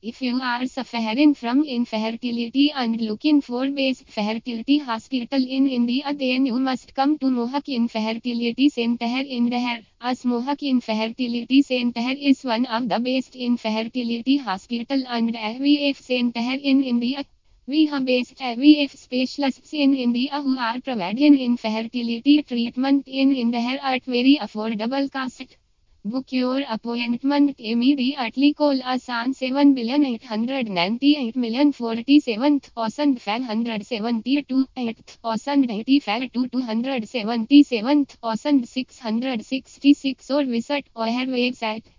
If you are suffering from infertility and looking for best fertility hospital in India then you must come to Mohak Infertility Center in Indore. As Mohak Infertility Center is one of the best infertility hospital and IVF center in India. We have best IVF specialists in India who are providing infertility treatment in Indore at very affordable cost. Book your appointment immediately call आसान seven billion eight hundred ninety eight million forty seven thousand five hundred seventy two eight thousand eighty five two two hundred seventy seven thousand six hundred sixty six और विसट और website